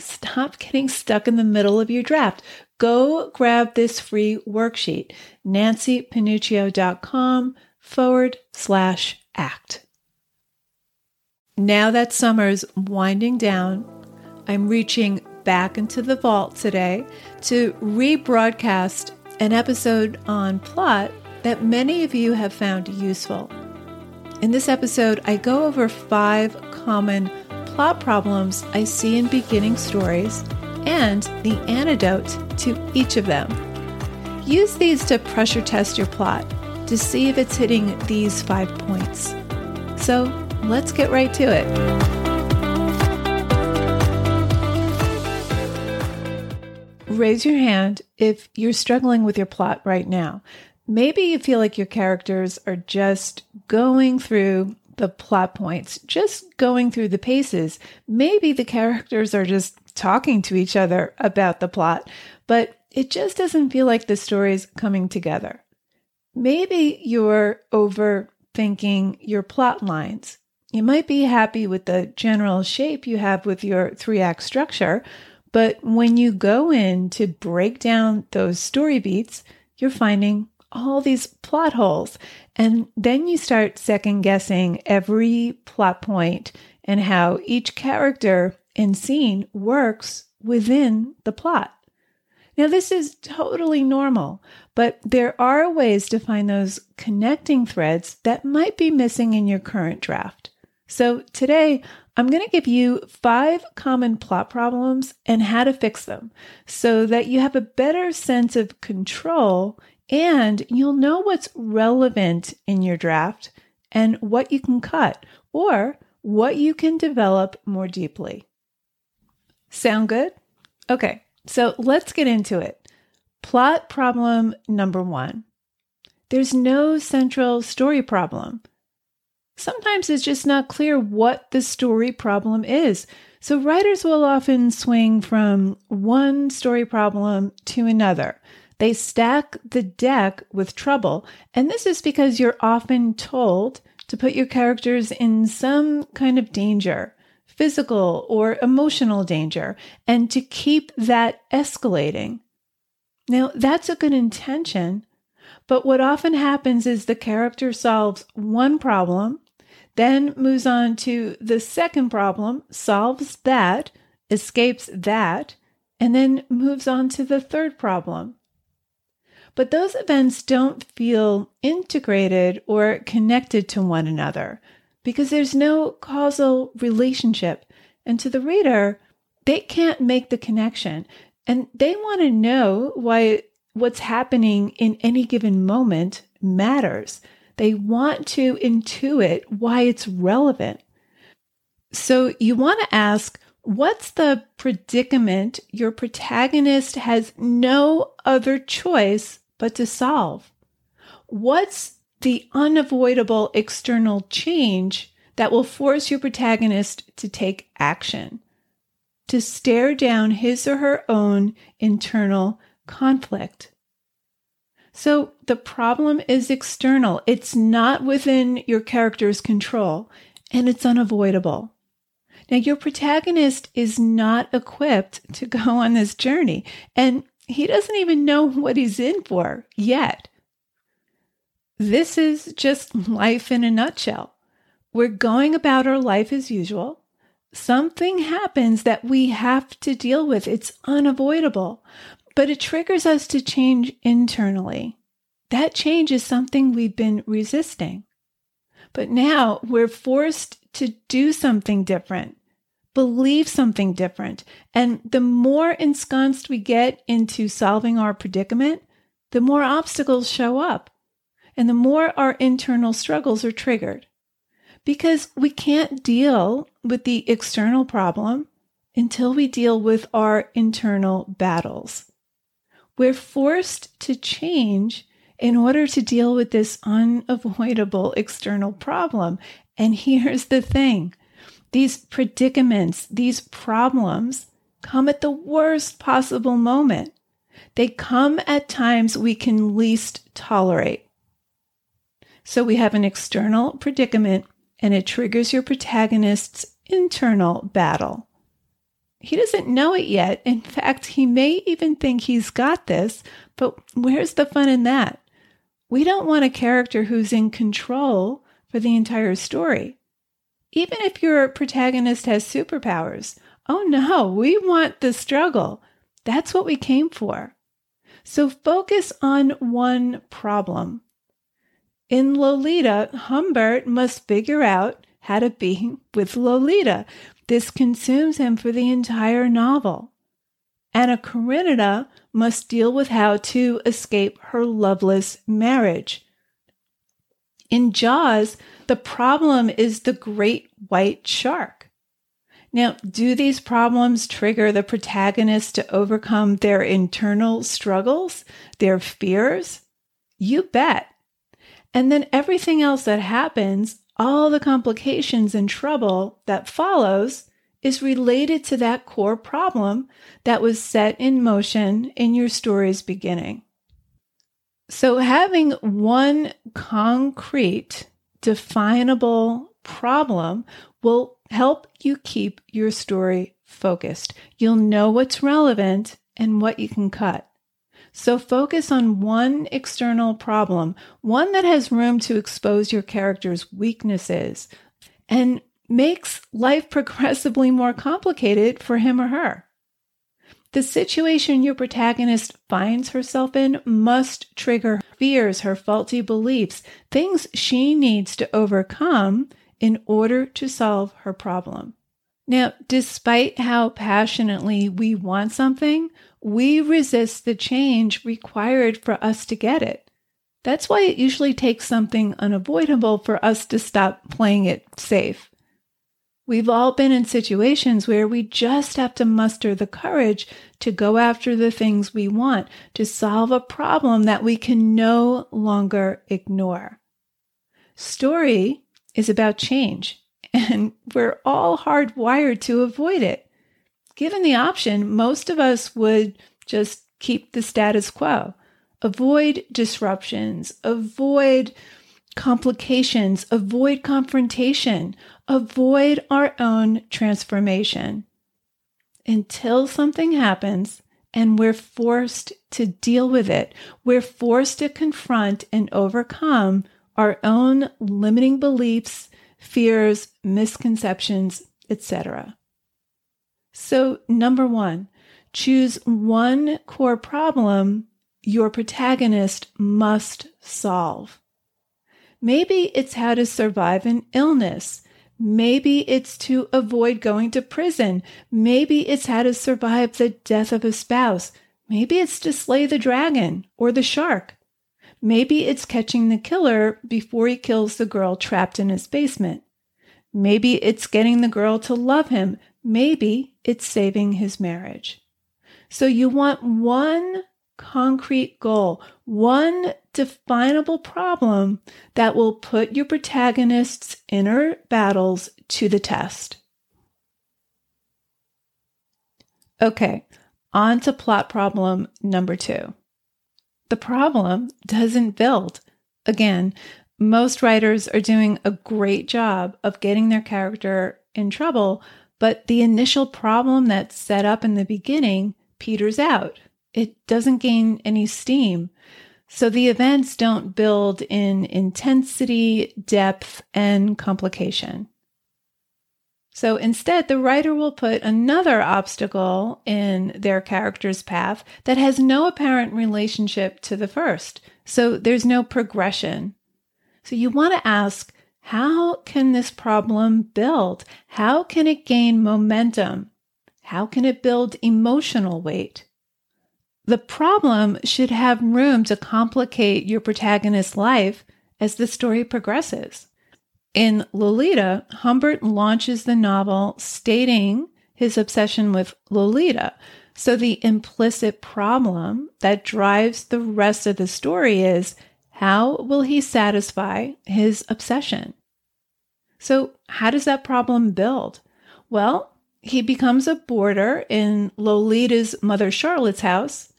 Stop getting stuck in the middle of your draft. Go grab this free worksheet, nancypanuccio.com forward slash act. Now that summer's winding down, I'm reaching back into the vault today to rebroadcast an episode on plot that many of you have found useful. In this episode, I go over five common plot problems I see in beginning stories and the antidote to each of them. Use these to pressure test your plot to see if it's hitting these five points. So let's get right to it. Raise your hand if you're struggling with your plot right now. Maybe you feel like your characters are just going through the plot points, just going through the paces. Maybe the characters are just talking to each other about the plot, but it just doesn't feel like the story's coming together. Maybe you're overthinking your plot lines. You might be happy with the general shape you have with your three act structure, but when you go in to break down those story beats, you're finding all these plot holes. And then you start second guessing every plot point and how each character and scene works within the plot. Now, this is totally normal, but there are ways to find those connecting threads that might be missing in your current draft. So, today I'm going to give you five common plot problems and how to fix them so that you have a better sense of control and you'll know what's relevant in your draft and what you can cut or what you can develop more deeply. Sound good? Okay, so let's get into it. Plot problem number one there's no central story problem. Sometimes it's just not clear what the story problem is. So writers will often swing from one story problem to another. They stack the deck with trouble, and this is because you're often told to put your characters in some kind of danger, physical or emotional danger, and to keep that escalating. Now, that's a good intention, but what often happens is the character solves one problem, then moves on to the second problem, solves that, escapes that, and then moves on to the third problem. But those events don't feel integrated or connected to one another because there's no causal relationship. And to the reader, they can't make the connection. And they want to know why what's happening in any given moment matters. They want to intuit why it's relevant. So you want to ask, what's the predicament your protagonist has no other choice but to solve? What's the unavoidable external change that will force your protagonist to take action, to stare down his or her own internal conflict? So the problem is external. It's not within your character's control and it's unavoidable. Now, your protagonist is not equipped to go on this journey. And he doesn't even know what he's in for yet. This is just life in a nutshell. We're going about our life as usual. Something happens that we have to deal with. It's unavoidable, but it triggers us to change internally. That change is something we've been resisting. But now we're forced to do something different believe something different. And the more ensconced we get into solving our predicament, the more obstacles show up and the more our internal struggles are triggered. Because we can't deal with the external problem until we deal with our internal battles. We're forced to change in order to deal with this unavoidable external problem. And here's the thing these predicaments, these problems come at the worst possible moment. They come at times we can least tolerate. So we have an external predicament and it triggers your protagonist's internal battle. He doesn't know it yet. In fact, he may even think he's got this, but where's the fun in that? We don't want a character who's in control for the entire story. Even if your protagonist has superpowers, oh no, we want the struggle. That's what we came for. So focus on one problem. In Lolita, Humbert must figure out how to be with Lolita. This consumes him for the entire novel. Anna Karenina must deal with how to escape her loveless marriage. In Jaws, the problem is the great white shark. Now, do these problems trigger the protagonist to overcome their internal struggles, their fears? You bet. And then everything else that happens all the complications and trouble that follows is related to that core problem that was set in motion in your story's beginning. So, having one concrete, definable problem will help you keep your story focused. You'll know what's relevant and what you can cut. So focus on one external problem, one that has room to expose your character's weaknesses and makes life progressively more complicated for him or her. The situation your protagonist finds herself in must trigger fears, her faulty beliefs, things she needs to overcome in order to solve her problem. Now, despite how passionately we want something, we resist the change required for us to get it. That's why it usually takes something unavoidable for us to stop playing it safe. We've all been in situations where we just have to muster the courage to go after the things we want, to solve a problem that we can no longer ignore. Story is about change, and we're all hardwired to avoid it. Given the option, most of us would just keep the status quo, avoid disruptions, avoid complications, avoid confrontation, avoid our own transformation until something happens and we're forced to deal with it. We're forced to confront and overcome our own limiting beliefs, fears, misconceptions, etc. So, number one, choose one core problem your protagonist must solve. Maybe it's how to survive an illness. Maybe it's to avoid going to prison. Maybe it's how to survive the death of a spouse. Maybe it's to slay the dragon or the shark. Maybe it's catching the killer before he kills the girl trapped in his basement. Maybe it's getting the girl to love him Maybe it's saving his marriage. So you want one concrete goal, one definable problem that will put your protagonist's inner battles to the test. Okay, on to plot problem number two. The problem doesn't build. Again, most writers are doing a great job of getting their character in trouble but the initial problem that's set up in the beginning peters out. It doesn't gain any steam. So the events don't build in intensity, depth, and complication. So instead, the writer will put another obstacle in their character's path that has no apparent relationship to the first. So there's no progression. So you want to ask how can this problem build? How can it gain momentum? How can it build emotional weight? The problem should have room to complicate your protagonist's life as the story progresses. In Lolita, Humbert launches the novel stating his obsession with Lolita. So the implicit problem that drives the rest of the story is how will he satisfy his obsession? So, how does that problem build? Well, he becomes a boarder in Lolita's mother Charlotte's house.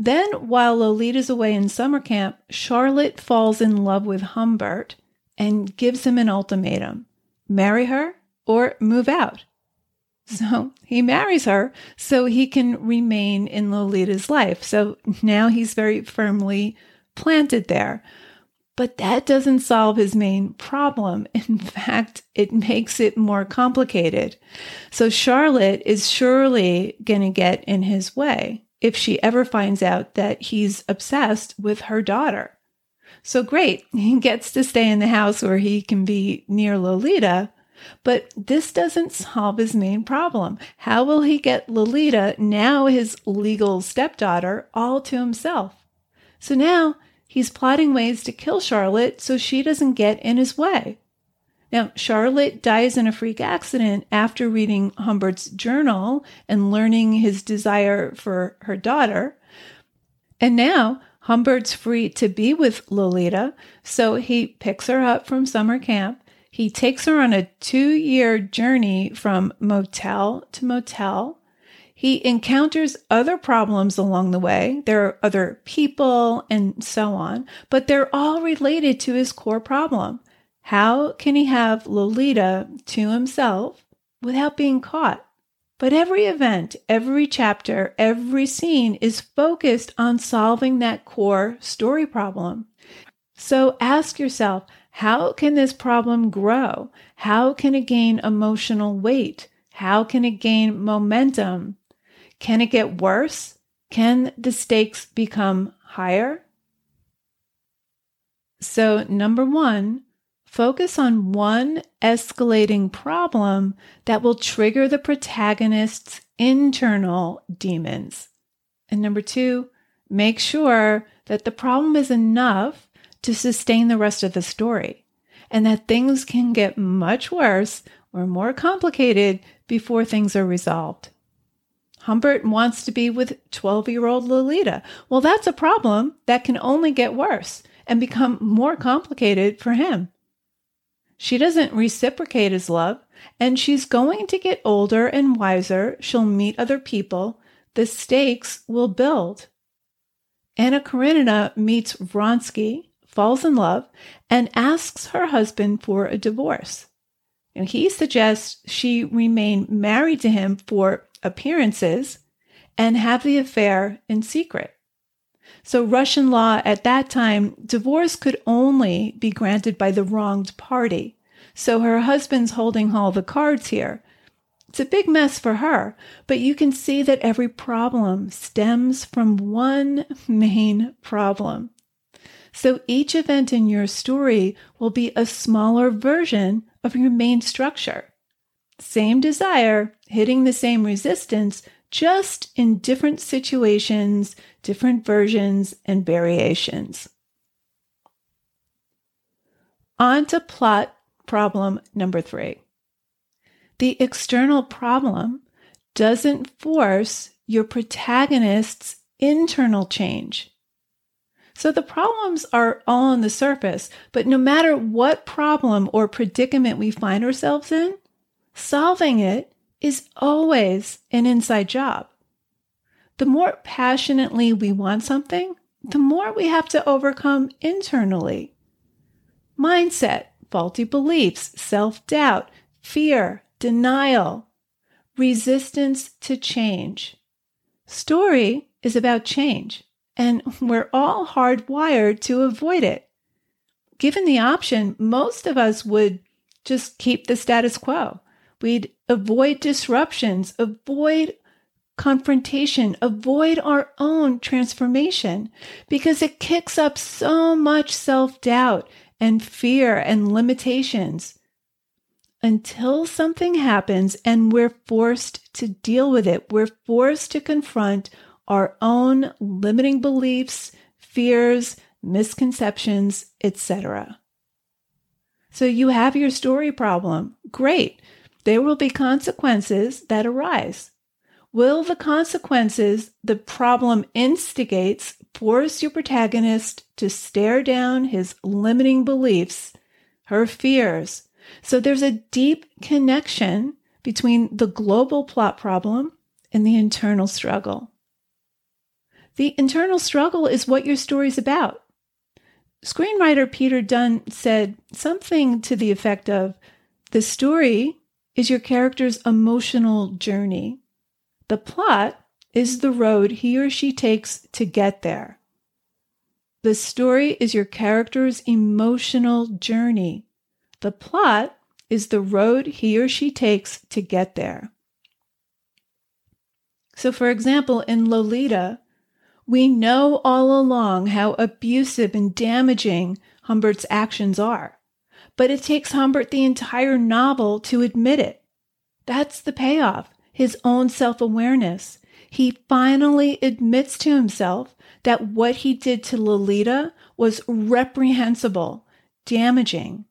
Then, while Lolita's away in summer camp, Charlotte falls in love with Humbert and gives him an ultimatum marry her or move out. So he marries her so he can remain in Lolita's life. So now he's very firmly planted there. But that doesn't solve his main problem. In fact, it makes it more complicated. So Charlotte is surely going to get in his way if she ever finds out that he's obsessed with her daughter. So great, he gets to stay in the house where he can be near Lolita, but this doesn't solve his main problem. How will he get Lolita, now his legal stepdaughter, all to himself? So now he's plotting ways to kill Charlotte so she doesn't get in his way. Now, Charlotte dies in a freak accident after reading Humbert's journal and learning his desire for her daughter. And now Humbert's free to be with Lolita, so he picks her up from summer camp he takes her on a two year journey from motel to motel. He encounters other problems along the way. There are other people and so on, but they're all related to his core problem. How can he have Lolita to himself without being caught? But every event, every chapter, every scene is focused on solving that core story problem. So ask yourself, how can this problem grow? How can it gain emotional weight? How can it gain momentum? Can it get worse? Can the stakes become higher? So, number one, focus on one escalating problem that will trigger the protagonist's internal demons. And number two, make sure that the problem is enough to sustain the rest of the story, and that things can get much worse or more complicated before things are resolved. Humbert wants to be with 12 year old Lolita. Well, that's a problem that can only get worse and become more complicated for him. She doesn't reciprocate his love, and she's going to get older and wiser. She'll meet other people. The stakes will build. Anna Karenina meets Vronsky, falls in love, and asks her husband for a divorce. And he suggests she remain married to him for appearances and have the affair in secret. So, Russian law at that time, divorce could only be granted by the wronged party. So, her husband's holding all the cards here. It's a big mess for her, but you can see that every problem stems from one main problem so each event in your story will be a smaller version of your main structure. Same desire, hitting the same resistance, just in different situations, different versions, and variations. On to plot problem number three. The external problem doesn't force your protagonist's internal change. So the problems are all on the surface, but no matter what problem or predicament we find ourselves in, solving it is always an inside job. The more passionately we want something, the more we have to overcome internally. Mindset, faulty beliefs, self doubt, fear, denial, resistance to change. Story is about change and we're all hardwired to avoid it. Given the option, most of us would just keep the status quo. We'd avoid disruptions, avoid confrontation, avoid our own transformation because it kicks up so much self doubt and fear and limitations until something happens and we're forced to deal with it. We're forced to confront our own limiting beliefs, fears, misconceptions, etc. So you have your story problem. Great. There will be consequences that arise. Will the consequences the problem instigates force your protagonist to stare down his limiting beliefs, her fears? So there's a deep connection between the global plot problem and the internal struggle. The internal struggle is what your story's about. Screenwriter Peter Dunne said something to the effect of The story is your character's emotional journey. The plot is the road he or she takes to get there. The story is your character's emotional journey. The plot is the road he or she takes to get there. So, for example, in Lolita, we know all along how abusive and damaging Humbert's actions are, but it takes Humbert the entire novel to admit it. That's the payoff, his own self awareness. He finally admits to himself that what he did to Lolita was reprehensible, damaging.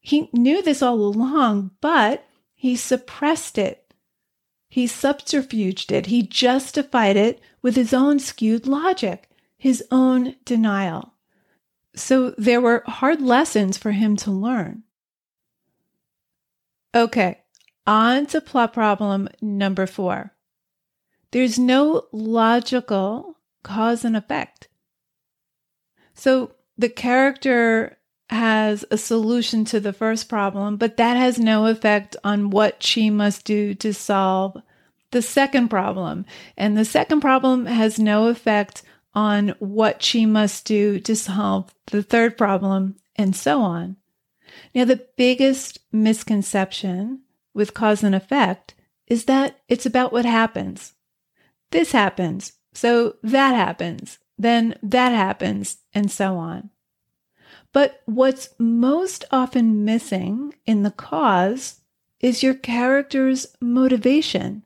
He knew this all along, but he suppressed it he subterfuged it. He justified it with his own skewed logic, his own denial. So there were hard lessons for him to learn. Okay, on to plot problem number four. There's no logical cause and effect. So the character has a solution to the first problem, but that has no effect on what she must do to solve the second problem. And the second problem has no effect on what she must do to solve the third problem, and so on. Now, the biggest misconception with cause and effect is that it's about what happens. This happens, so that happens, then that happens, and so on. But what's most often missing in the cause is your character's motivation.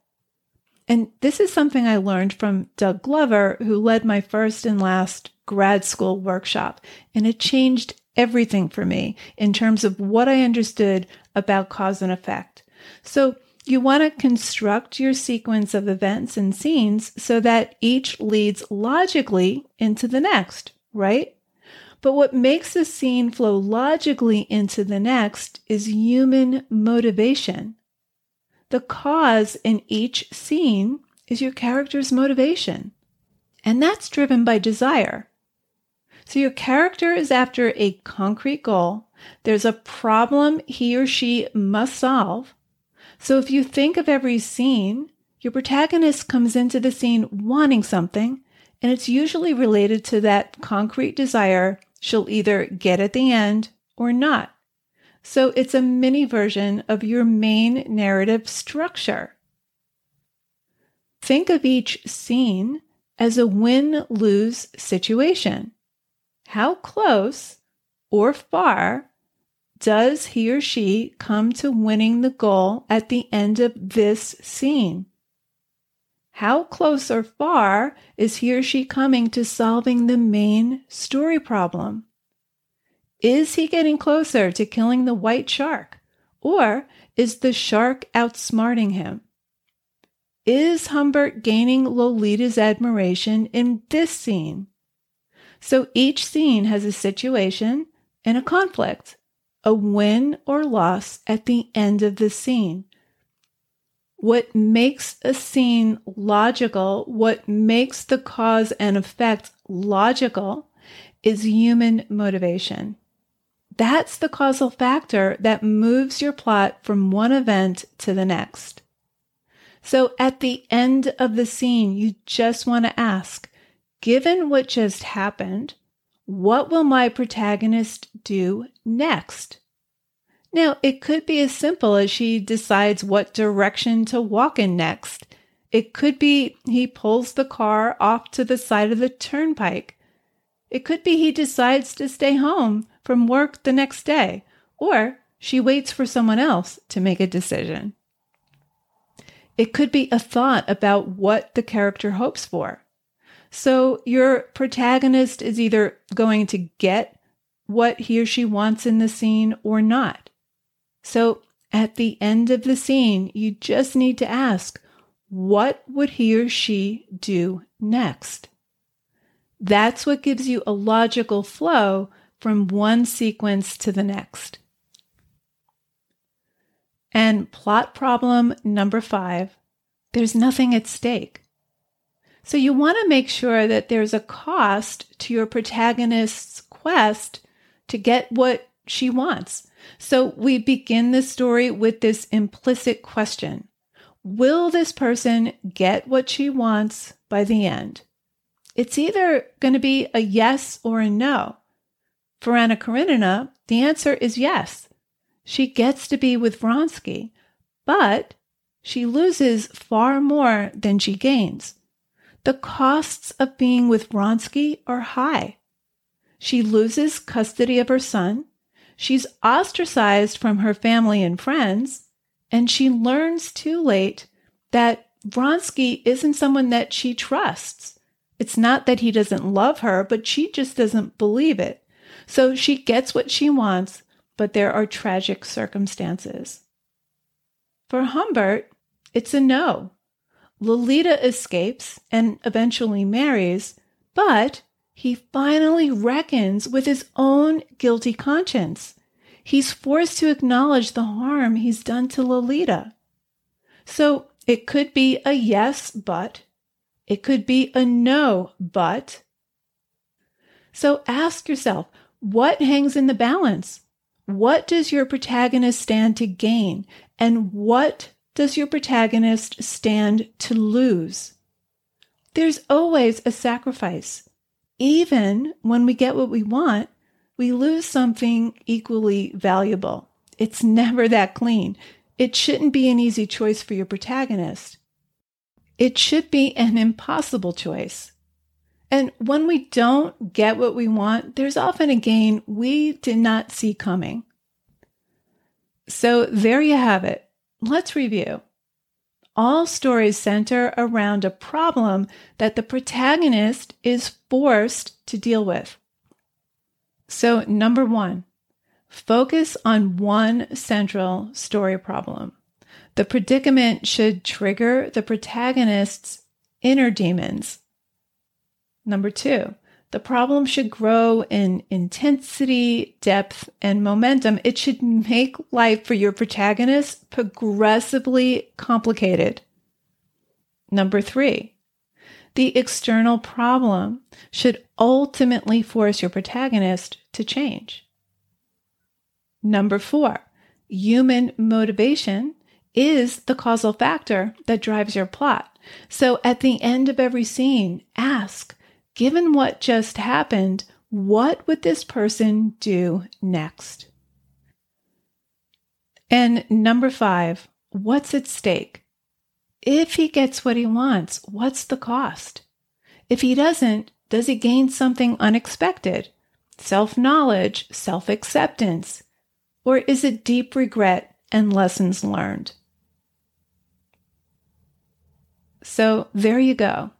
And this is something I learned from Doug Glover, who led my first and last grad school workshop. And it changed everything for me in terms of what I understood about cause and effect. So you want to construct your sequence of events and scenes so that each leads logically into the next, right? But what makes a scene flow logically into the next is human motivation. The cause in each scene is your character's motivation, and that's driven by desire. So your character is after a concrete goal. There's a problem he or she must solve. So if you think of every scene, your protagonist comes into the scene wanting something, and it's usually related to that concrete desire she'll either get at the end or not. So it's a mini version of your main narrative structure. Think of each scene as a win lose situation. How close or far does he or she come to winning the goal at the end of this scene? How close or far is he or she coming to solving the main story problem? Is he getting closer to killing the white shark? Or is the shark outsmarting him? Is Humbert gaining Lolita's admiration in this scene? So each scene has a situation and a conflict, a win or loss at the end of the scene what makes a scene logical, what makes the cause and effect logical, is human motivation. That's the causal factor that moves your plot from one event to the next. So at the end of the scene, you just want to ask, given what just happened, what will my protagonist do next? Now, it could be as simple as she decides what direction to walk in next. It could be he pulls the car off to the side of the turnpike. It could be he decides to stay home from work the next day, or she waits for someone else to make a decision. It could be a thought about what the character hopes for. So your protagonist is either going to get what he or she wants in the scene or not. So at the end of the scene, you just need to ask, what would he or she do next? That's what gives you a logical flow from one sequence to the next. And plot problem number five there's nothing at stake. So you want to make sure that there's a cost to your protagonist's quest to get what she wants. So we begin the story with this implicit question Will this person get what she wants by the end? It's either going to be a yes or a no. For Anna Karenina, the answer is yes. She gets to be with Vronsky, but she loses far more than she gains. The costs of being with Vronsky are high. She loses custody of her son, she's ostracized from her family and friends, and she learns too late that Vronsky isn't someone that she trusts. It's not that he doesn't love her, but she just doesn't believe it. So she gets what she wants, but there are tragic circumstances. For Humbert, it's a no. Lolita escapes and eventually marries, but he finally reckons with his own guilty conscience. He's forced to acknowledge the harm he's done to Lolita. So it could be a yes, but. It could be a no, but. So ask yourself what hangs in the balance? What does your protagonist stand to gain? And what does your protagonist stand to lose? There's always a sacrifice. Even when we get what we want, we lose something equally valuable. It's never that clean. It shouldn't be an easy choice for your protagonist. It should be an impossible choice. And when we don't get what we want, there's often a gain we did not see coming. So there you have it. Let's review. All stories center around a problem that the protagonist is forced to deal with. So, number one, focus on one central story problem. The predicament should trigger the protagonist's inner demons Number two, the problem should grow in intensity, depth, and momentum. It should make life for your protagonist progressively complicated. Number three, the external problem should ultimately force your protagonist to change. Number four, human motivation is the causal factor that drives your plot. So at the end of every scene, ask, given what just happened, what would this person do next? And number five, what's at stake? If he gets what he wants, what's the cost? If he doesn't, does he gain something unexpected? Self knowledge, self acceptance? Or is it deep regret and lessons learned? So there you go.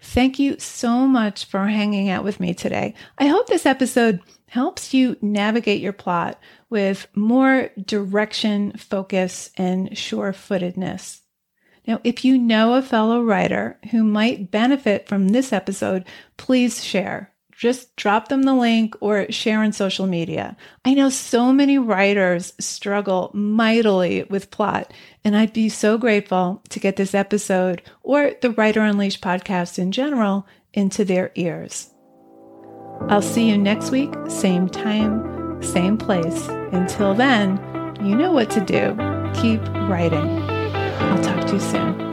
Thank you so much for hanging out with me today. I hope this episode helps you navigate your plot with more direction, focus, and sure footedness. Now, if you know a fellow writer who might benefit from this episode, please share just drop them the link or share on social media. I know so many writers struggle mightily with plot, and I'd be so grateful to get this episode or the Writer Unleashed podcast in general into their ears. I'll see you next week, same time, same place. Until then, you know what to do. Keep writing. I'll talk to you soon.